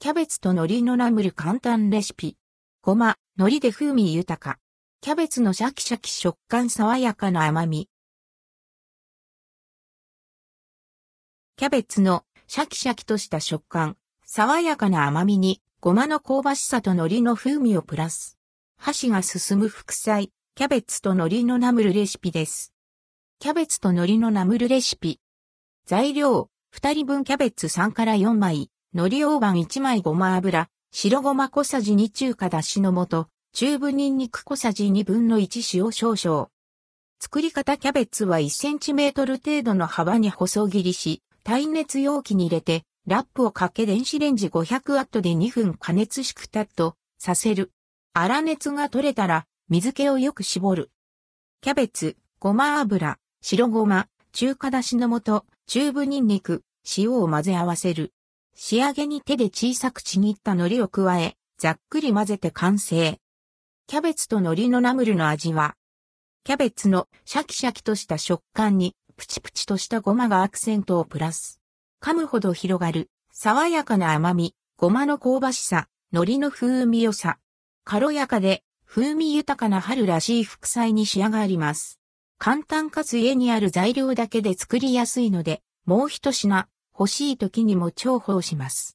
キャベツと海苔のナムル簡単レシピ。ごま、海苔で風味豊か。キャベツのシャキシャキ食感爽やかな甘み。キャベツのシャキシャキとした食感、爽やかな甘みに、ごまの香ばしさと海苔の風味をプラス。箸が進む副菜、キャベツと海苔のナムルレシピです。キャベツと海苔のナムルレシピ。材料、2人分キャベツ3から4枚、海苔大判1枚ごま油、白ごま小さじ2中華だしの素、中部ニンニク小さじ2分の1塩少々。作り方キャベツは1センチメートル程度の幅に細切りし、耐熱容器に入れて、ラップをかけ電子レンジ500ワットで2分加熱しくたっとさせる。粗熱が取れたら、水気をよく絞る。キャベツ、ごま油、白ごま、中華だしの素、中部ニンニク、塩を混ぜ合わせる。仕上げに手で小さくちぎった海苔を加え、ざっくり混ぜて完成。キャベツと海苔のナムルの味は、キャベツのシャキシャキとした食感に、プチプチとしたごまがアクセントをプラス。噛むほど広がる、爽やかな甘み、ごまの香ばしさ、海苔の風味良さ。軽やかで、風味豊かな春らしい副菜に仕上がります。簡単かつ家にある材料だけで作りやすいので、もう一品、欲しい時にも重宝します。